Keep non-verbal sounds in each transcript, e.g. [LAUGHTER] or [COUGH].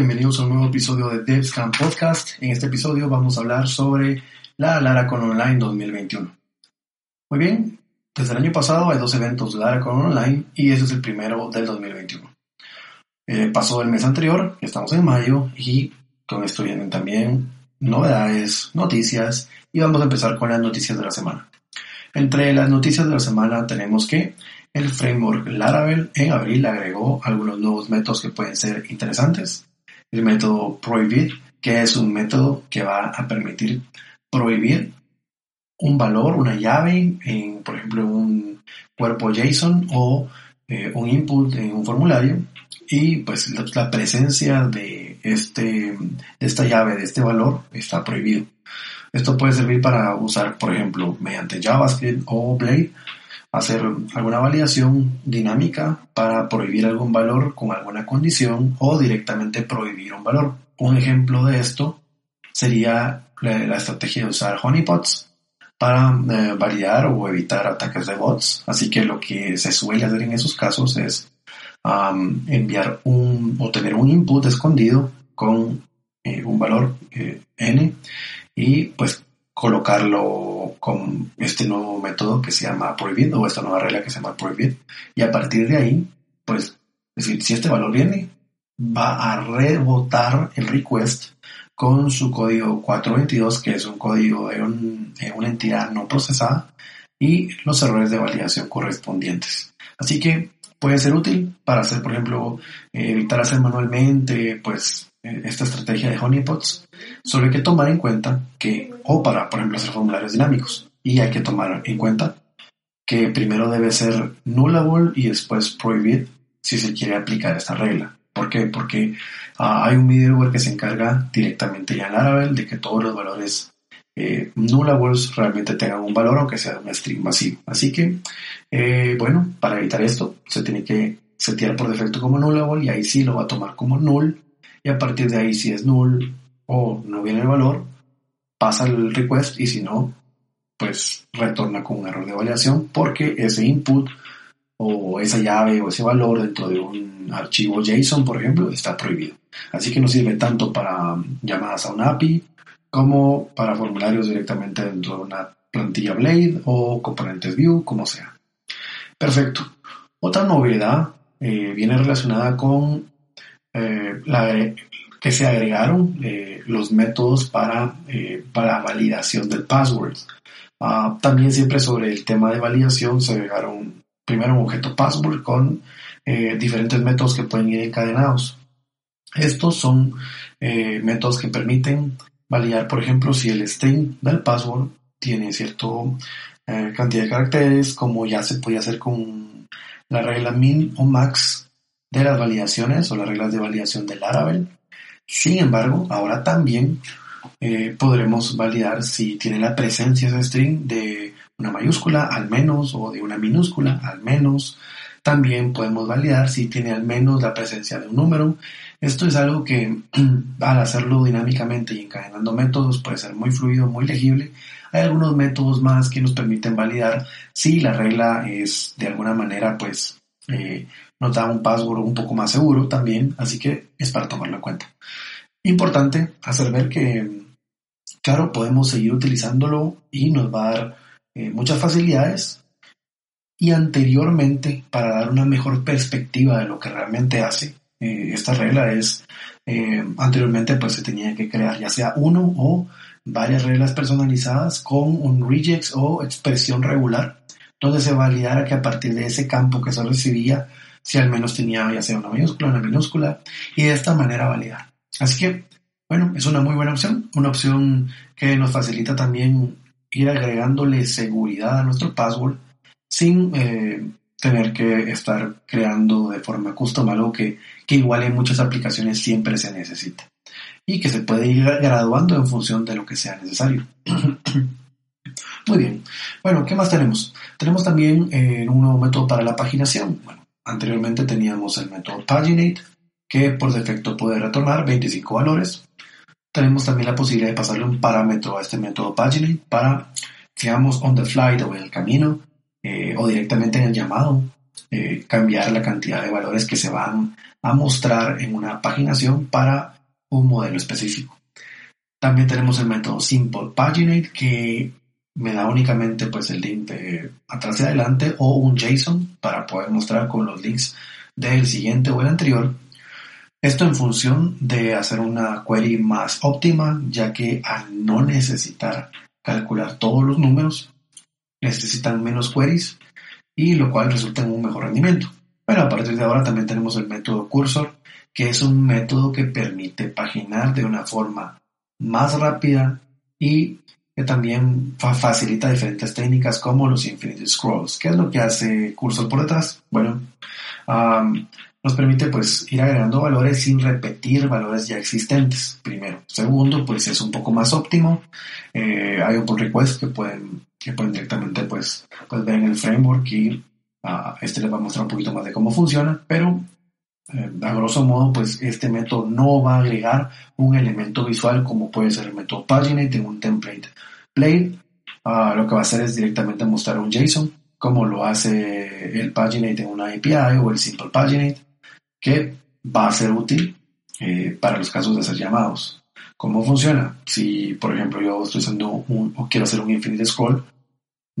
bienvenidos a un nuevo episodio de DevScan Podcast. En este episodio vamos a hablar sobre la Laracon Online 2021. Muy bien, desde el año pasado hay dos eventos de Laracon Online y ese es el primero del 2021. Eh, pasó el mes anterior, estamos en mayo, y con esto vienen también novedades, noticias, y vamos a empezar con las noticias de la semana. Entre las noticias de la semana tenemos que el framework Laravel en abril agregó algunos nuevos métodos que pueden ser interesantes. El método prohibir, que es un método que va a permitir prohibir un valor, una llave, en, por ejemplo, un cuerpo JSON o eh, un input en un formulario y pues la, presencia de, este, de esta llave, de este valor, está prohibido. Esto puede servir para usar, por ejemplo, mediante JavaScript o Blade hacer alguna validación dinámica para prohibir algún valor con alguna condición o directamente prohibir un valor. Un ejemplo de esto sería la, estrategia de usar honeypots para eh, validar o evitar ataques de bots. Así que lo que se suele hacer en esos casos es enviar un o tener un input escondido con eh, un valor eh, n y pues colocarlo con este nuevo método que se llama prohibir o esta nueva regla que se llama prohibir y a partir de ahí pues es decir si este valor viene va a rebotar el request con su código 422 que es un código de, una entidad no procesada y los errores de validación correspondientes. Así que puede ser útil para hacer por ejemplo evitar hacer manualmente pues esta estrategia de honeypots, solo hay que tomar en cuenta que, o para, por ejemplo, hacer formularios dinámicos, y hay que tomar en cuenta que primero debe ser nullable y después prohibir si se quiere aplicar esta regla. ¿Por qué? Porque ah, hay un middleware que se encarga directamente ya en Laravel de que todos los valores eh, nullables realmente tengan un valor, aunque sea un string masivo. Así que, eh, bueno, para evitar esto, se tiene que setear por defecto como nullable y ahí sí lo va a tomar como null y a partir de ahí si es null o no viene el valor, pasa el request y si no, pues retorna con un error de validación porque ese input o esa llave o ese valor dentro de un archivo JSON, por ejemplo, está prohibido. Así que no sirve tanto para llamadas a un API como para formularios directamente dentro de una plantilla Blade o componentes View, como sea. Perfecto. Otra novedad eh, viene relacionada con eh, la, que se agregaron eh, los métodos para, eh, para validación del password. Ah, también siempre sobre el tema de validación se agregaron primero un objeto password con diferentes métodos que pueden ir encadenados. Estos son métodos que permiten validar, por ejemplo, si el string del password tiene cierta cantidad de caracteres, como ya se puede hacer con la regla min o max de las validaciones o las reglas de validación del Laravel. Sin embargo, ahora también eh, podremos validar si tiene la presencia ese string de una mayúscula al menos o de una minúscula al menos. También podemos validar si tiene al menos la presencia de un número. Esto es algo que [CLEARS THROAT] al hacerlo dinámicamente y encadenando métodos puede ser muy fluido, muy legible. Hay algunos métodos más que nos permiten validar si la regla es de alguna manera pues eh, un password un poco más seguro también, así que es para tomarlo en cuenta. Importante hacer ver que, claro, podemos seguir utilizándolo y nos va a dar eh, muchas facilidades. Y anteriormente, para dar una mejor perspectiva de lo que realmente hace, eh, esta regla es, eh, anteriormente pues se tenía que crear ya sea uno o varias reglas personalizadas con un regex o expresión regular, donde se validara que a partir de ese campo que se recibía si al menos tenía ya sea una mayúscula, una minúscula, y de esta manera validar. Así que, bueno, es una muy buena opción, una opción que nos facilita también ir agregándole seguridad a nuestro password sin eh, tener que estar creando de forma custom algo que, que igual en muchas aplicaciones siempre se necesita y que se puede ir graduando en función de lo que sea necesario. [CLEARS THROAT] Muy bien. Bueno, ¿qué más tenemos? Tenemos también eh, un nuevo método para la paginación. Bueno, Anteriormente teníamos el método paginate, que por defecto puede retornar 25 valores. Tenemos también la posibilidad de pasarle un parámetro a este método paginate para, digamos, on the fly o en el camino, eh, o directamente en el llamado, eh, cambiar la cantidad de valores que se van a mostrar en una paginación para un modelo específico. También tenemos el método Simple Paginate que me da únicamente pues el link de atrás y adelante o un JSON para poder mostrar con los links del siguiente o el anterior. Esto en función de hacer una query más óptima, ya que al no necesitar calcular todos los números, necesitan menos queries y lo cual resulta en un mejor rendimiento. Bueno, a partir de ahora también tenemos el método cursor, que es un método que permite paginar de una forma más rápida y que también facilita diferentes técnicas como los infinite scrolls. ¿Qué es lo que hace Cursor por detrás? Bueno, nos permite pues ir agregando valores sin repetir valores ya existentes, primero. Segundo, pues es un poco más óptimo. Eh, hay un pull request que pueden, que pueden directamente pues, pues ver en el framework y uh, este les va a mostrar un poquito más de cómo funciona, pero eh, a grosso modo, pues este método no va a agregar un elemento visual como puede ser el método paginate en un template plate. Ah, lo que va a hacer es directamente mostrar un JSON, como lo hace el paginate en una API o el simple paginate, que va a ser útil eh, para los casos de hacer llamados. ¿Cómo funciona? Si, por ejemplo, yo estoy haciendo un, o quiero hacer un infinite scroll,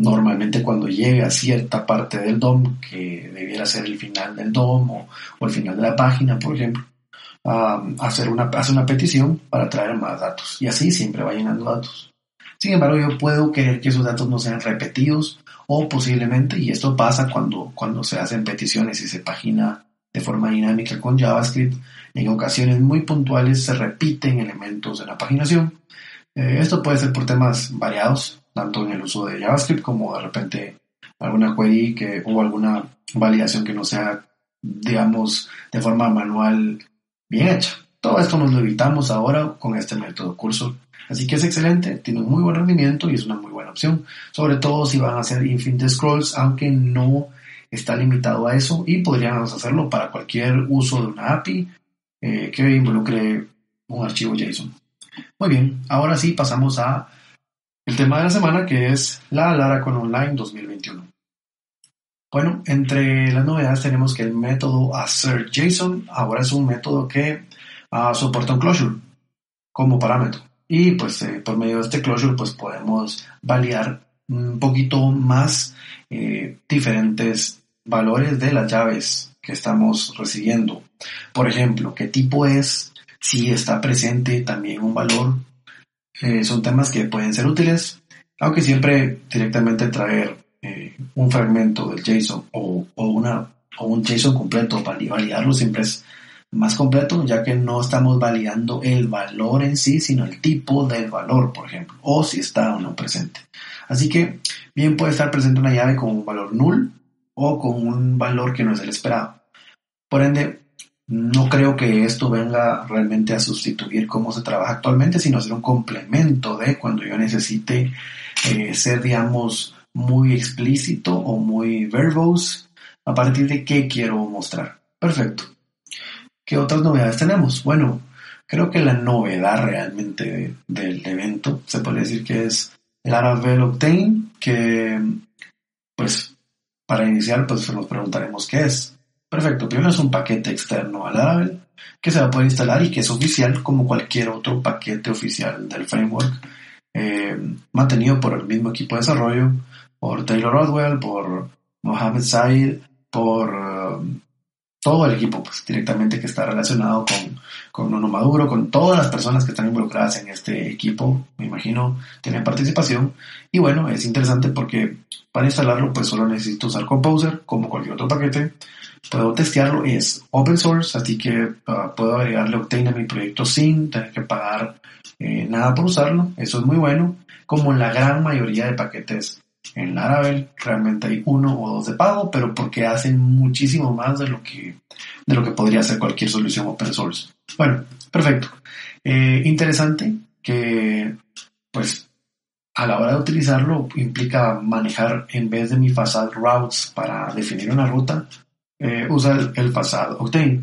Normalmente cuando llegue a cierta parte del DOM, que debiera ser el final del DOM o, el final de la página, por ejemplo, hacer una, hace una petición para traer más datos. Y así siempre va llenando datos. Sin embargo, yo puedo querer que esos datos no sean repetidos o posiblemente, y esto pasa cuando, cuando se hacen peticiones y se pagina de forma dinámica con JavaScript, en ocasiones muy puntuales se repiten elementos de la paginación. Eh, esto puede ser por temas variados, tanto en el uso de JavaScript como de repente alguna query que, o alguna validación que no sea, digamos, de forma manual bien hecha. Todo esto nos lo evitamos ahora con este método curso. Así que es excelente, tiene un muy buen rendimiento y es una muy buena opción. Sobre todo si van a hacer infinite scrolls, aunque no está limitado a eso y podríamos hacerlo para cualquier uso de una API eh, que involucre un archivo JSON. Muy bien, ahora sí pasamos a el tema de la semana que es la Laracon Online 2021. Bueno, entre las novedades tenemos que el método AssertJSON ahora es un método que uh, soporta un closure como parámetro. Y pues eh, por medio de este closure pues podemos validar un poquito más eh, diferentes valores de las llaves que estamos recibiendo. Por ejemplo, qué tipo es, si está presente también un valor eh, son temas que pueden ser útiles, aunque siempre directamente traer eh, un fragmento del JSON o, o un JSON completo para validarlo siempre es más completo, ya que no estamos validando el valor en sí, sino el tipo del valor, por ejemplo, o si está o no presente. Así que bien puede estar presente una llave con un valor null o con un valor que no es el esperado. Por ende, no creo que esto venga realmente a sustituir cómo se trabaja actualmente, sino ser un complemento de cuando yo necesite eh, ser, digamos, muy explícito o muy verbose a partir de qué quiero mostrar. Perfecto. ¿Qué otras novedades tenemos? Bueno, creo que la novedad realmente del evento se puede decir que es el Laravel Octane, que pues para iniciar pues nos preguntaremos qué es. Perfecto, primero es un paquete externo a Laravel que se va a poder instalar y que es oficial como cualquier otro paquete oficial del framework eh, mantenido por el mismo equipo de desarrollo, por Taylor Rodwell, por Mohamed Said, por um, todo el equipo pues, directamente que está relacionado con, con Uno Maduro, con todas las personas que están involucradas en este equipo, me imagino, tienen participación. Y bueno, es interesante porque para instalarlo pues solo necesito usar Composer como cualquier otro paquete puedo testearlo, es open source, así que ah, puedo agregarle Octane a mi proyecto sin tener que pagar eh, nada por usarlo, eso es muy bueno, como en la gran mayoría de paquetes en Laravel, realmente hay uno o dos de pago, pero porque hacen muchísimo más de lo que, de lo que podría hacer cualquier solución open source. Bueno, perfecto. Eh, interesante que, pues, a la hora de utilizarlo implica manejar en vez de mi facade routes para definir una ruta, eh, usa el, el pasado Octane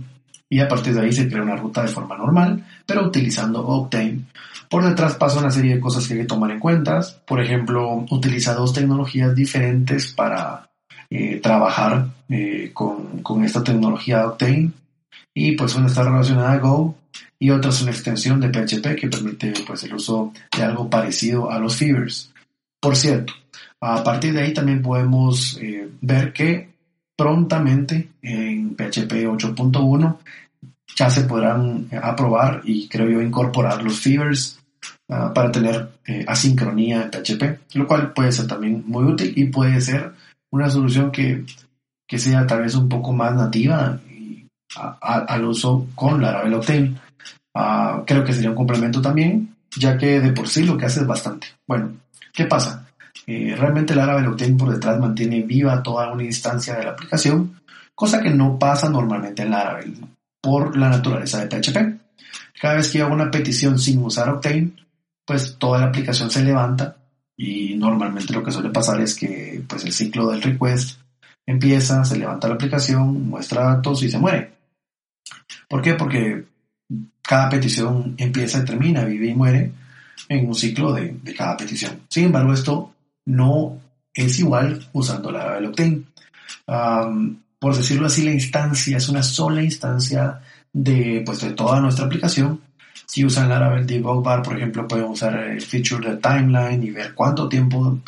y a partir de ahí se crea una ruta de forma normal, pero utilizando Octane. Por detrás pasa una serie de cosas que hay que tomar en cuenta. Por ejemplo, utiliza dos tecnologías diferentes para eh, trabajar eh, con, con, esta tecnología Octane y pues una está relacionada a Go y otra es una extensión de PHP que permite pues el uso de algo parecido a los fibers. Por cierto, a partir de ahí también podemos eh, ver que prontamente en PHP 8.1 ya se podrán aprobar y creo yo incorporar los fibers uh, para tener eh, asincronía en PHP, lo cual puede ser también muy útil y puede ser una solución que, que sea tal vez un poco más nativa al uso con Laravel Octane. Uh, creo que sería un complemento también, ya que de por sí lo que hace es bastante. Bueno, ¿qué pasa? Eh, realmente Laravel Octane por detrás mantiene viva toda una instancia de la aplicación, cosa que no pasa normalmente en Laravel por la naturaleza de PHP. Cada vez que hago una petición sin usar Octane, pues toda la aplicación se levanta y normalmente lo que suele pasar es que pues el ciclo del request empieza, se levanta la aplicación, muestra datos y se muere. ¿Por qué? Porque cada petición empieza y termina, vive y muere en un ciclo de, de cada petición. Sin embargo, esto no es igual usando Laravel Octane. Um, por decirlo así, la instancia es una sola instancia de, pues, de toda nuestra aplicación. Si usan Laravel Debug Bar, por ejemplo, pueden usar el feature de timeline y ver cuánto tiempo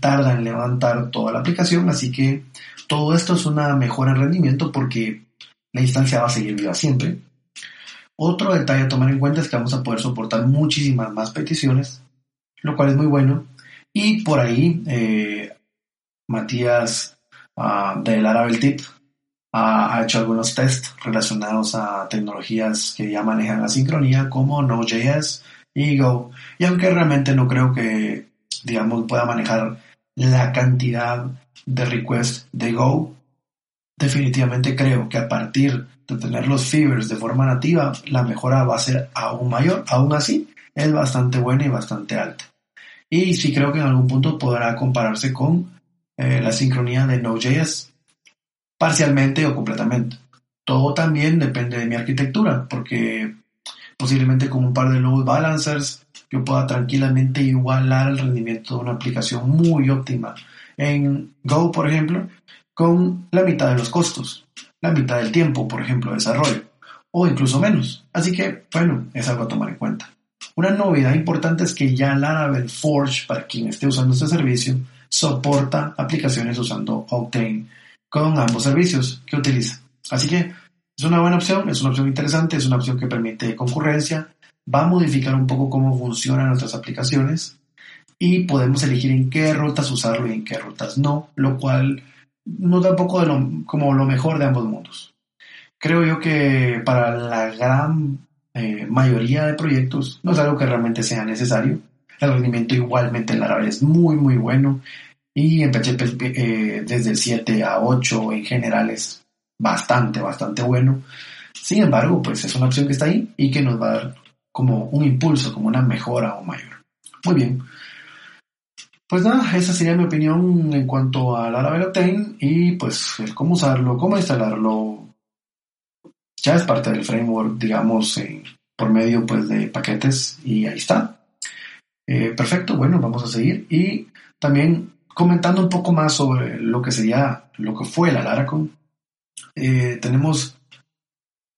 tarda en levantar toda la aplicación. Así que todo esto es una mejora en rendimiento porque la instancia va a seguir viva siempre. Otro detalle a tomar en cuenta es que vamos a poder soportar muchísimas más peticiones, lo cual es muy bueno. Y por ahí, eh, Matías uh, de Laravel Tip ha hecho algunos tests relacionados a tecnologías que ya manejan la sincronía como Node.js y Go. Y aunque realmente no creo que, digamos, pueda manejar la cantidad de requests de Go, definitivamente creo que a partir de tener los fibers de forma nativa, la mejora va a ser aún mayor. Aún así, es bastante buena y bastante alta. Y sí creo que en algún punto podrá compararse con eh, la sincronía de Node.js, parcialmente o completamente. Todo también depende de mi arquitectura, porque posiblemente con un par de load balancers yo pueda tranquilamente igualar el rendimiento de una aplicación muy óptima en Go, por ejemplo, con la mitad de los costos, la mitad del tiempo, por ejemplo, de desarrollo, o incluso menos. Así que, bueno, es algo a tomar en cuenta. Una novedad importante es que ya Laravel Forge, para quien esté usando este servicio, soporta aplicaciones usando Octane con ambos servicios que utiliza. Así que es una buena opción, es una opción interesante, es una opción que permite concurrencia, va a modificar un poco cómo funcionan nuestras aplicaciones y podemos elegir en qué rutas usarlo y en qué rutas no, lo cual nos da un poco de lo, como lo mejor de ambos mundos. Creo yo que para la gran eh, mayoría de proyectos no es algo que realmente sea necesario. El rendimiento igualmente en Laravel es muy muy bueno y en PHP eh, desde 7 a 8 en general es bastante, bastante bueno. Sin embargo, pues es una opción que está ahí y que nos va a dar como un impulso, como una mejora o mayor. Muy bien. Pues nada, esa sería mi opinión en cuanto a Laravel Octane y pues el cómo usarlo, cómo instalarlo. Ya es parte del framework, digamos, por medio pues de paquetes y ahí está. Eh, perfecto, bueno, vamos a seguir y también comentando un poco más sobre lo que sería, lo que fue la Laracon, eh, tenemos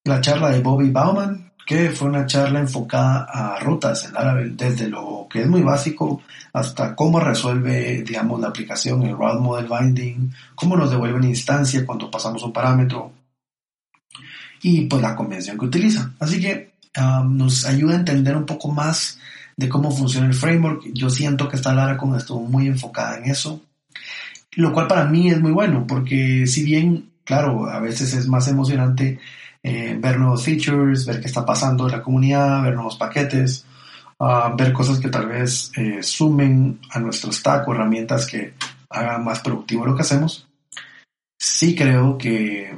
la charla de Bobby Bauman, que fue una charla enfocada a rutas en Laravel, desde lo que es muy básico hasta cómo resuelve, digamos, la aplicación, el route model binding, cómo nos devuelve una instancia cuando pasamos un parámetro y pues la convención que utiliza. Así que um, nos ayuda a entender un poco más de cómo funciona el framework. Yo siento que esta Laracon estuvo muy enfocada en eso, lo cual para mí es muy bueno, porque si bien, claro, a veces es más emocionante eh, ver nuevos features, ver qué está pasando en la comunidad, ver nuevos paquetes, uh, ver cosas que tal vez eh, sumen a nuestro stack o herramientas que hagan más productivo lo que hacemos. Sí creo que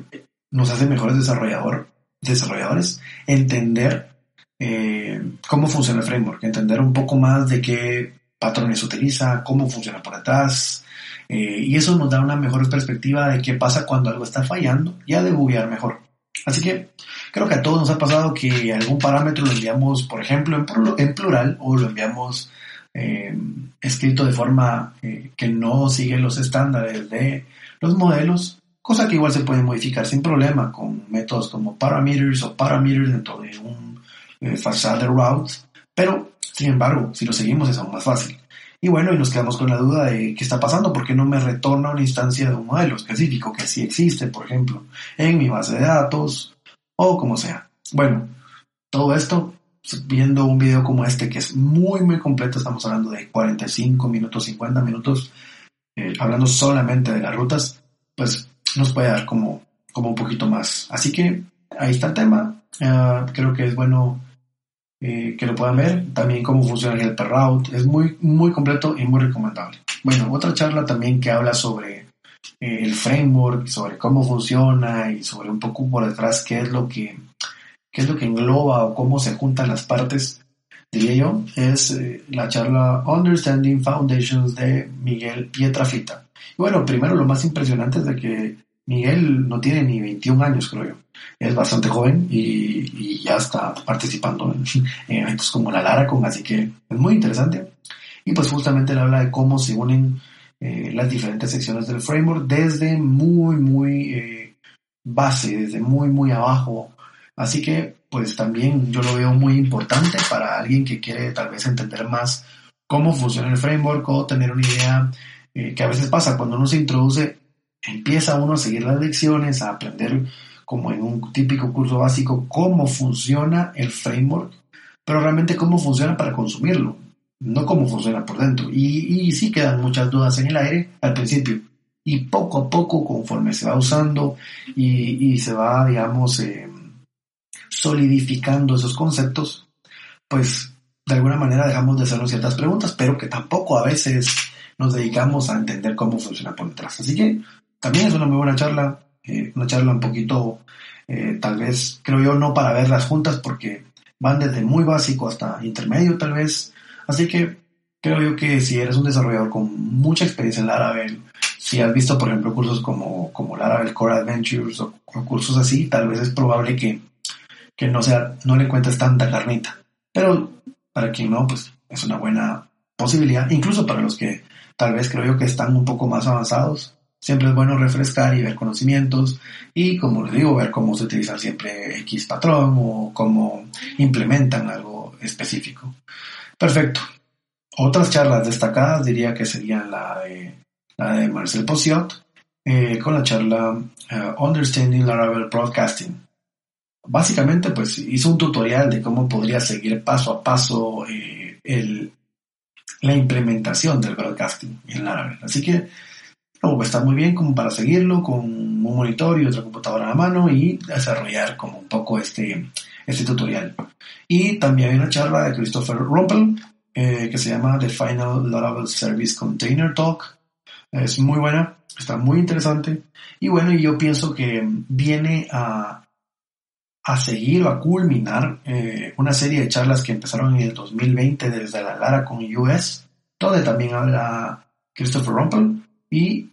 nos hace mejores desarrollador, desarrolladores entender eh, cómo funciona el framework, entender un poco más de qué patrones utiliza, cómo funciona por atrás, eh, y eso nos da una mejor perspectiva de qué pasa cuando algo está fallando y a debuguear mejor. Así que creo que a todos nos ha pasado que algún parámetro lo enviamos, por ejemplo, en, plural o lo enviamos eh, escrito de forma que no sigue los estándares de los modelos, cosa que igual se puede modificar sin problema con métodos como parameters o parameters dentro de un eh, facade route, pero sin embargo, si lo seguimos es aún más fácil. Y bueno, y nos quedamos con la duda de qué está pasando, por qué no me retorna una instancia de un modelo específico que sí existe, por ejemplo, en mi base de datos o como sea. Bueno, todo esto viendo un video como este que es muy muy completo, estamos hablando de 45 minutos, 50 minutos, eh, hablando solamente de las rutas, pues nos puede dar como, como un poquito más. Así que ahí está el tema. Ah, creo que es bueno eh, que lo puedan ver. También cómo funciona el Route. Es muy, muy completo y muy recomendable. Bueno, otra charla también que habla sobre eh, el framework, sobre cómo funciona y sobre un poco por detrás qué es lo que, qué es lo que engloba o cómo se juntan las partes, diría yo, es eh, la charla Understanding Foundations de Miguel Pietrafita. Y bueno, primero lo más impresionante es de que Miguel no tiene ni 21 años, creo yo. Es bastante joven y, ya está participando en, [LAUGHS] eventos como la Laracon, así que es muy interesante. Y pues justamente él habla de cómo se unen eh, las diferentes secciones del framework desde muy, muy eh, base, desde muy, muy abajo. Así que pues también yo lo veo muy importante para alguien que quiere tal vez entender más cómo funciona el framework o tener una idea eh, que a veces pasa cuando uno se introduce empieza uno a seguir las lecciones, a aprender como en un típico curso básico cómo funciona el framework, pero realmente cómo funciona para consumirlo, no cómo funciona por dentro. Y, sí quedan muchas dudas en el aire al principio. Y poco a poco, conforme se va usando y, se va, digamos, eh, solidificando esos conceptos, pues de alguna manera dejamos de hacernos ciertas preguntas, pero que tampoco a veces nos dedicamos a entender cómo funciona por detrás. Así que también es una muy buena charla, eh, una charla un poquito, eh, tal vez, creo yo, no para verlas juntas porque van desde muy básico hasta intermedio tal vez. Así que creo yo que si eres un desarrollador con mucha experiencia en Laravel, si has visto, por ejemplo, cursos como, como Laravel Core Adventures o, cursos así, tal vez es probable que, que no, sea, no le encuentres tanta carnita. Pero para quien no, pues es una buena posibilidad, incluso para los que tal vez creo yo que están un poco más avanzados, Siempre es bueno refrescar y ver conocimientos y, como les digo, ver cómo se utiliza siempre X patrón o cómo implementan algo específico. Perfecto. Otras charlas destacadas diría que serían la de, la de Marcel Posiot eh, con la charla eh, Understanding Laravel Broadcasting. Básicamente, pues hizo un tutorial de cómo podría seguir paso a paso eh, el, la implementación del broadcasting en Laravel. Así que está muy bien como para seguirlo con un monitor y otra computadora a la mano y desarrollar como un poco este, este tutorial. Y también hay una charla de Christopher Rumpel eh, que se llama The Final Laravel Service Container Talk. Es muy buena, está muy interesante. Y bueno, yo pienso que viene a, a seguir o a culminar eh, una serie de charlas que empezaron en el 2020 desde la Lara con US, donde también habla Christopher Rumpel y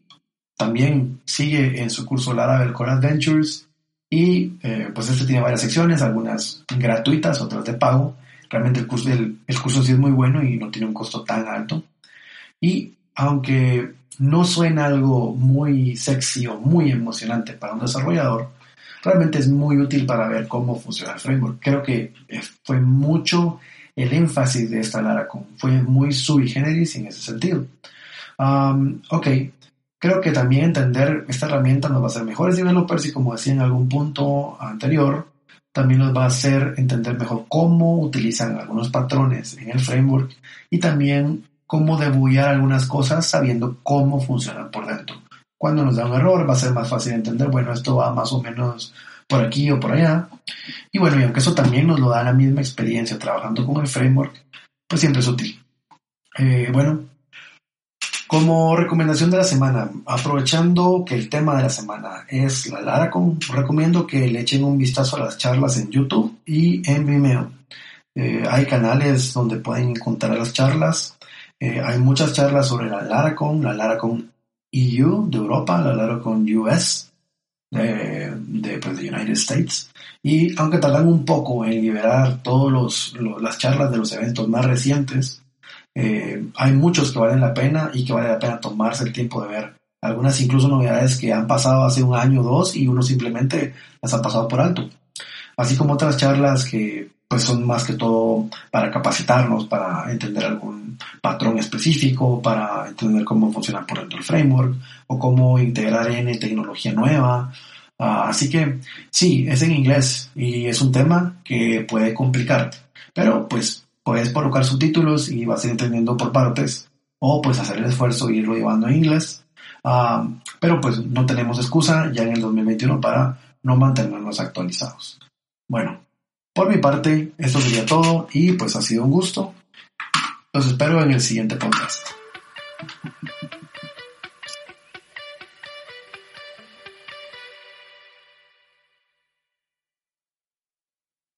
también sigue en su curso Laravel Core Adventures y eh, pues este tiene varias secciones, algunas gratuitas, otras de pago. Realmente el curso, el, curso sí es muy bueno y no tiene un costo tan alto. Y aunque no suena algo muy sexy o muy emocionante para un desarrollador, realmente es muy útil para ver cómo funciona el framework. Creo que eh, fue mucho el énfasis de esta Laracon, fue muy sui generis en ese sentido. ok, Creo que también entender esta herramienta nos va a hacer mejores developers y como decía en algún punto anterior, también nos va a hacer entender mejor cómo utilizan algunos patrones en el framework y también cómo debullar algunas cosas sabiendo cómo funcionan por dentro. Cuando nos da un error va a ser más fácil entender, bueno, esto va más o menos por aquí o por allá. Y bueno, y aunque eso también nos lo da la misma experiencia trabajando con el framework, pues siempre es útil. Eh, bueno, como recomendación de la semana, aprovechando que el tema de la semana es la Laracon, recomiendo que le echen un vistazo a las charlas en YouTube y en Vimeo. Eh, hay canales donde pueden encontrar las charlas. Eh, hay muchas charlas sobre la Laracon, la Laracon EU de Europa, la Laracon US de, de, pues, United States. Y aunque tardan un poco en liberar todas las charlas de los eventos más recientes, eh, hay muchos que valen la pena y que vale la pena tomarse el tiempo de ver algunas incluso novedades que han pasado hace un año o dos y uno simplemente las ha pasado por alto. Así como otras charlas que pues son más que todo para capacitarnos, para entender algún patrón específico, para entender cómo funciona por dentro el framework o cómo integrar en tecnología nueva. Ah, así que sí, es en inglés y es un tema que puede complicarte, pero pues puedes colocar subtítulos y vas a ir entendiendo por partes o pues hacer el esfuerzo e irlo llevando en inglés. Ah, pero pues no tenemos excusa ya en el 2021 para no mantenernos actualizados. Bueno, por mi parte, esto sería todo y pues ha sido un gusto. Los espero en el siguiente podcast.